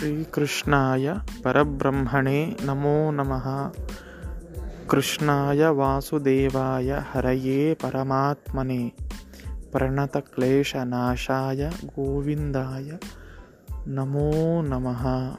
श्रीकृष्णाय परब्रह्मणे नमो नमः। कृष्णाय वासुदेवाय हरये परमात्मने। प्रणतक्लेशनाशाय गोविन्दाय नमो नमः।